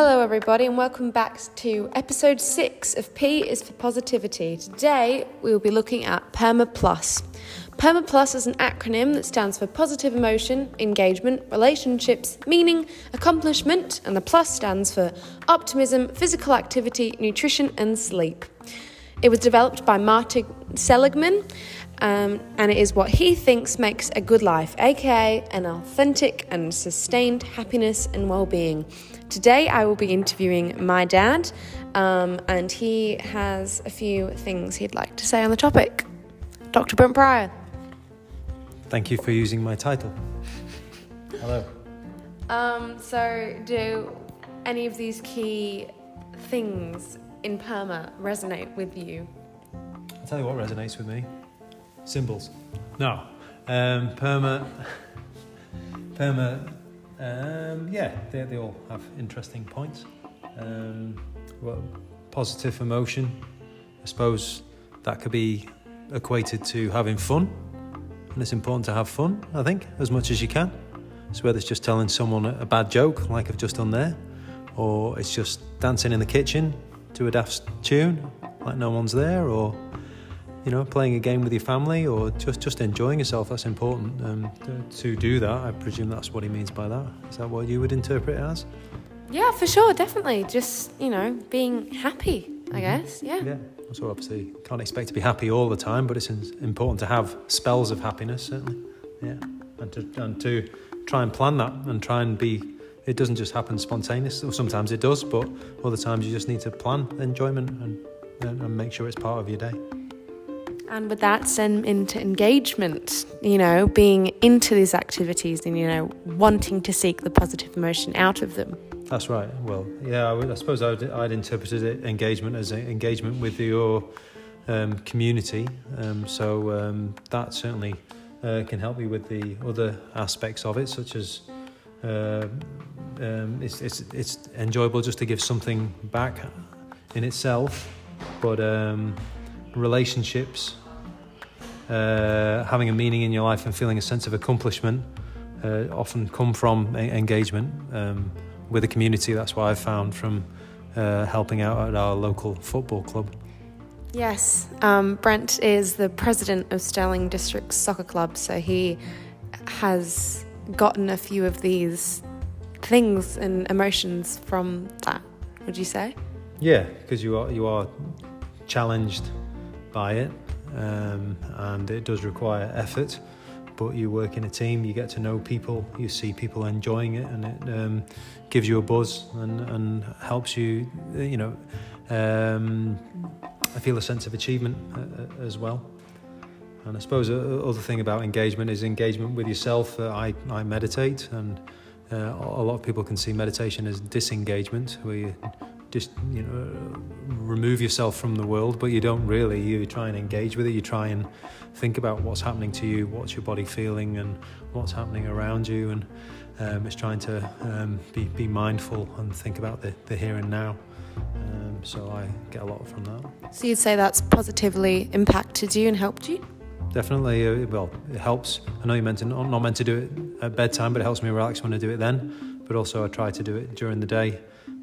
Hello, everybody, and welcome back to episode six of P is for Positivity. Today, we will be looking at PERMA Plus. PERMA Plus is an acronym that stands for positive emotion, engagement, relationships, meaning, accomplishment, and the plus stands for optimism, physical activity, nutrition, and sleep. It was developed by Martin Seligman, um, and it is what he thinks makes a good life, aka an authentic and sustained happiness and well being. Today, I will be interviewing my dad, um, and he has a few things he'd like to say on the topic. Dr. Brent Pryor. Thank you for using my title. Hello. Um, so, do any of these key things in PERMA resonate with you? I'll tell you what resonates with me symbols. No. Um, perma. Perma. Um, yeah, they, they all have interesting points. Um, well, positive emotion. I suppose that could be equated to having fun. And it's important to have fun, I think, as much as you can. So whether it's just telling someone a bad joke, like I've just done there, or it's just dancing in the kitchen to a daft tune, like no one's there, or you know, playing a game with your family or just, just enjoying yourself. That's important. Um, to, do that, I presume that's what he means by that. Is that what you would interpret it as? Yeah, for sure, definitely. Just, you know, being happy, I mm-hmm. guess. Yeah. Yeah. So obviously, can't expect to be happy all the time, but it's important to have spells of happiness, certainly. Yeah. And to, and to try and plan that and try and be it doesn't just happen spontaneously. Sometimes it does, but other times you just need to plan enjoyment and, and make sure it's part of your day. And with that, send into engagement, you know, being into these activities and, you know, wanting to seek the positive emotion out of them. That's right. Well, yeah, I, would, I suppose I'd, I'd, interpreted it, engagement as engagement with your um, community. Um, so um, that certainly uh, can help you with the other aspects of it, such as uh, um, it's, it's, it's enjoyable just to give something back in itself, but um, relationships, uh, having a meaning in your life and feeling a sense of accomplishment uh, often come from engagement um, with the community. That's what I've found from uh, helping out at our local football club. Yes, um, Brent is the president of Stirling District Soccer Club, so he has gotten a few of these things and emotions from that. Would you say? Yeah, because you are you are challenged by it, um, and it does require effort. But you work in a team, you get to know people, you see people enjoying it, and it um, gives you a buzz and, and helps you, you know, um, I feel a sense of achievement uh, uh as well. And I suppose the other thing about engagement is engagement with yourself. Uh, I, I meditate, and uh, a lot of people can see meditation as disengagement, where you just you know remove yourself from the world but you don't really. You try and engage with it. You try and think about what's happening to you what's your body feeling and what's happening around you and um, it's trying to um, be, be mindful and think about the, the here and now. Um, so I get a lot from that. So you'd say that's positively impacted you and helped you? Definitely uh, well it helps. I know you're meant to not, not meant to do it at bedtime but it helps me relax when I do it then. But also I try to do it during the day.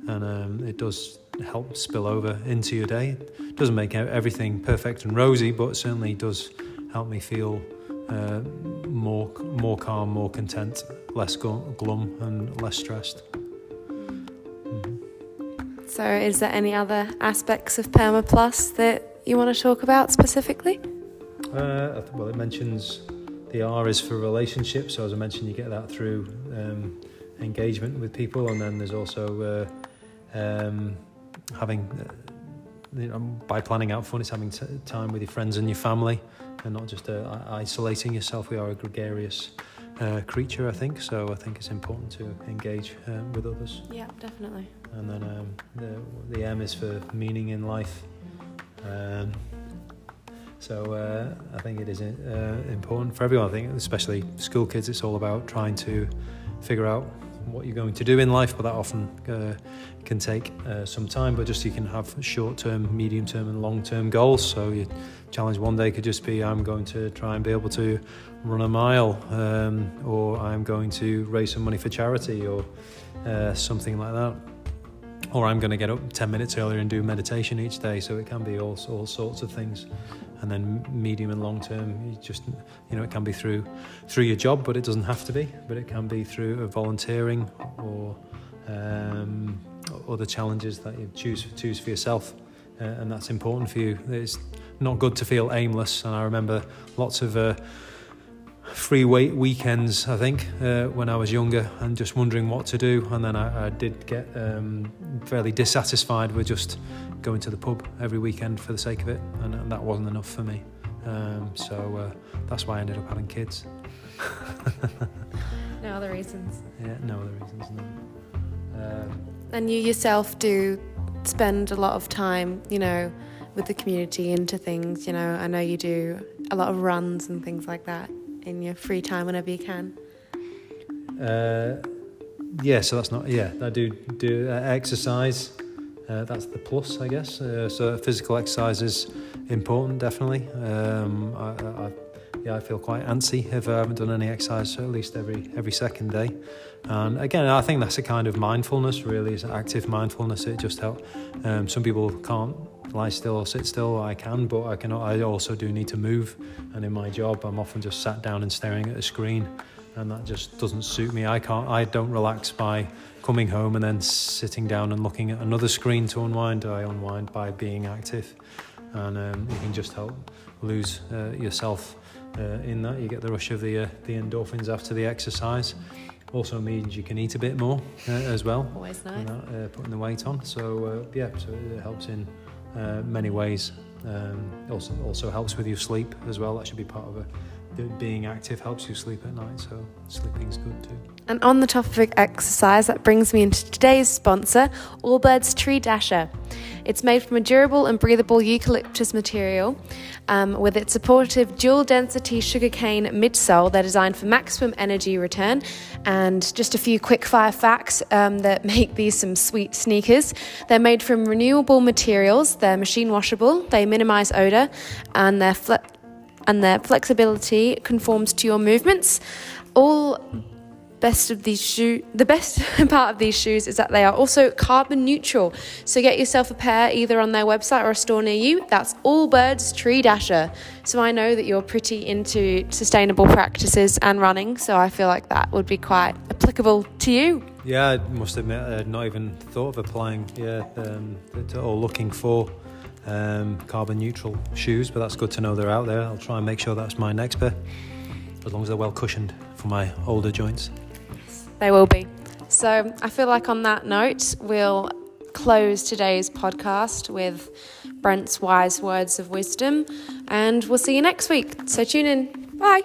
And um, it does help spill over into your day. It doesn't make everything perfect and rosy, but certainly does help me feel uh, more more calm, more content, less glum, and less stressed. Mm-hmm. So, is there any other aspects of Perma Plus that you want to talk about specifically? Uh, well, it mentions the R is for relationships. So, as I mentioned, you get that through um, engagement with people, and then there's also uh, um, having, uh, you know, by planning out fun, it's having t- time with your friends and your family, and not just uh, isolating yourself. We are a gregarious uh, creature, I think. So I think it's important to engage uh, with others. Yeah, definitely. And then um, the, the M is for meaning in life. Um, so uh, I think it is uh, important for everyone. I think, especially school kids, it's all about trying to figure out what you're going to do in life, but that often uh, can take uh, some time. But just you can have short term, medium term, and long term goals. So your challenge one day could just be I'm going to try and be able to run a mile, um, or I'm going to raise some money for charity, or uh, something like that. Or I'm going to get up 10 minutes earlier and do meditation each day. So it can be all, all sorts of things. And then medium and long term, you just, you know, it can be through, through your job, but it doesn't have to be, but it can be through volunteering or um, other challenges that you choose, choose for yourself. Uh, and that's important for you. It's not good to feel aimless. And I remember lots of, uh, free weight weekends, I think, uh, when I was younger, and just wondering what to do. And then I, I did get um, fairly dissatisfied with just going to the pub every weekend for the sake of it, and, and that wasn't enough for me. Um, so uh, that's why I ended up having kids. no other reasons. Yeah, no other reasons. No. Um, and you yourself do spend a lot of time, you know, with the community into things. You know, I know you do a lot of runs and things like that in your free time whenever you can? Uh, yeah, so that's not yeah. I do do uh, exercise. Uh, that's the plus, I guess. Uh, so physical exercise is important, definitely. Um, I, I, yeah, I feel quite antsy if I haven't done any exercise, so at least every every second day. And again, I think that's a kind of mindfulness, really, is active mindfulness. It just helps. Um, some people can't lie still or sit still. I can, but I can. I also do need to move. And in my job, I'm often just sat down and staring at a screen, and that just doesn't suit me. I can't. I don't relax by coming home and then sitting down and looking at another screen to unwind. I unwind by being active, and um, you can just help lose uh, yourself uh, in that. You get the rush of the uh, the endorphins after the exercise also means you can eat a bit more uh, as well. Always nice. Uh, putting the weight on. So uh, yeah, so it helps in uh, many ways. Um, also also helps with your sleep as well. That should be part of it. Being active helps you sleep at night, so sleeping's good too. And on the topic of exercise, that brings me into today's sponsor, Allbirds Tree Dasher. It's made from a durable and breathable eucalyptus material um, with its supportive dual density sugarcane midsole. They're designed for maximum energy return. And just a few quick fire facts um, that make these some sweet sneakers. They're made from renewable materials, they're machine washable, they minimize odor, and they're fle- and their flexibility conforms to your movements. All best of these shoe the best part of these shoes is that they are also carbon neutral. So get yourself a pair either on their website or a store near you. That's Allbirds Tree Dasher. So i know that you're pretty into sustainable practices and running so i feel like that would be quite applicable to you. Yeah i must admit i had not even thought of applying yeah um, or looking for um, carbon neutral shoes but that's good to know they're out there i'll try and make sure that's my next pair as long as they're well cushioned for my older joints they will be. So I feel like on that note, we'll close today's podcast with Brent's wise words of wisdom, and we'll see you next week. So tune in. Bye.